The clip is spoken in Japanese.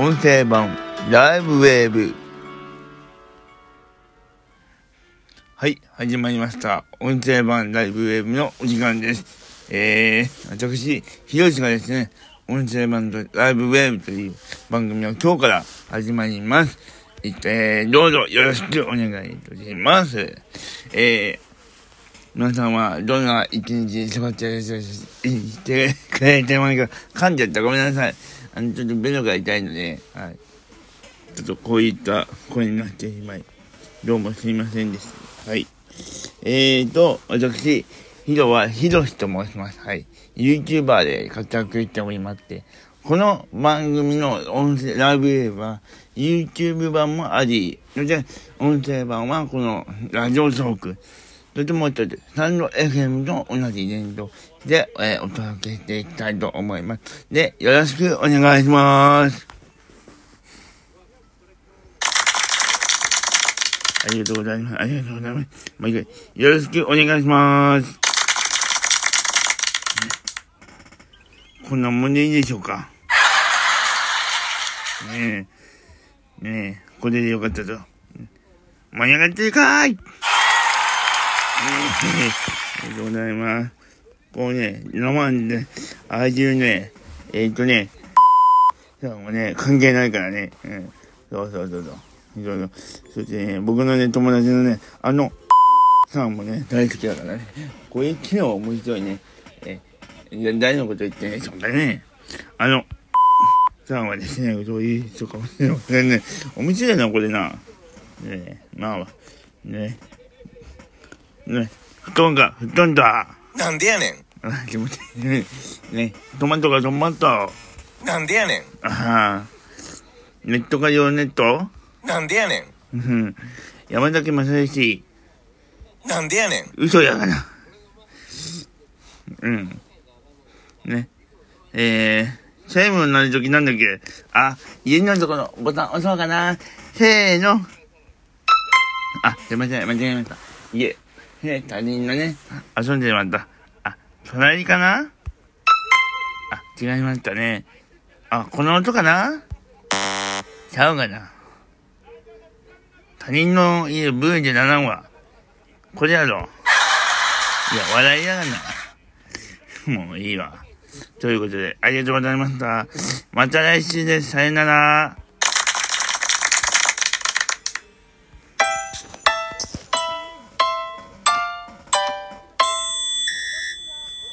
音声版ライブウェーブ。はい始まりました。音声版ライブウェーブのお時間です。えー、私ひろしがですね音声版とライブウェーブという番組を今日から始まります。えー、どうぞよろしくお願いいたします。えー皆さんはどんな一日過ごしてくれてますか？噛んじゃった。ごめんなさい。あの、ちょっとベロが痛いので、はい。ちょっとこういった声になってしまい、どうもすいませんでした。はい。えーと、私、ヒロはヒロシと申します。はい。YouTuber で活躍しておりまして、この番組の音声、ライブ映は YouTube 版もあり、そして音声版はこのラジオトーク、それともう一つ、サンド FM と同じイベントで、えー、お届けしていきたいと思います。で、よろしくお願いします。ありがとうございます。ありがとうございます。もう一回、よろしくお願いします。こんなもんでいいでしょうか。ねえ、ねえ、これでよかったぞ。盛り上がってるかーいありがとうございます。こうね、生で、ああいうね、えっ、ー、とね、そうもね、関係ないからね。うん。そうそうそうそう。そうそう。そしてね、僕のね、友達のね、あの、さんもね、大好きだからね。こういう機能面白いね。え、誰のこと言ってね、そんなね、あの、さんはですね、そういう人かもしれませんね。面白いな、これな。ねまあ、ね。ね、布団が、布団だ。なんでやねん。あ、気持ちいいね。ね、トマトがトマト。なんでやねん。ああ。ネットが用ネット？なんでやねん。うん。山崎正義。なんでやねん。嘘やがな。うん。ね。えー、セイムになるときなんだっけ？あ、家のところボタン押そうかな。せーの。あ、すいません、間違えました。家。ね、他人のね、遊んでまった。あ、隣かな？あ、違いましたね。あ、この音かな？ちゃうがな？他人の家ブーでならんわ。これやろ。いや、笑いやがな。もういいわ。ということで、ありがとうございました。また来週です。さよなら。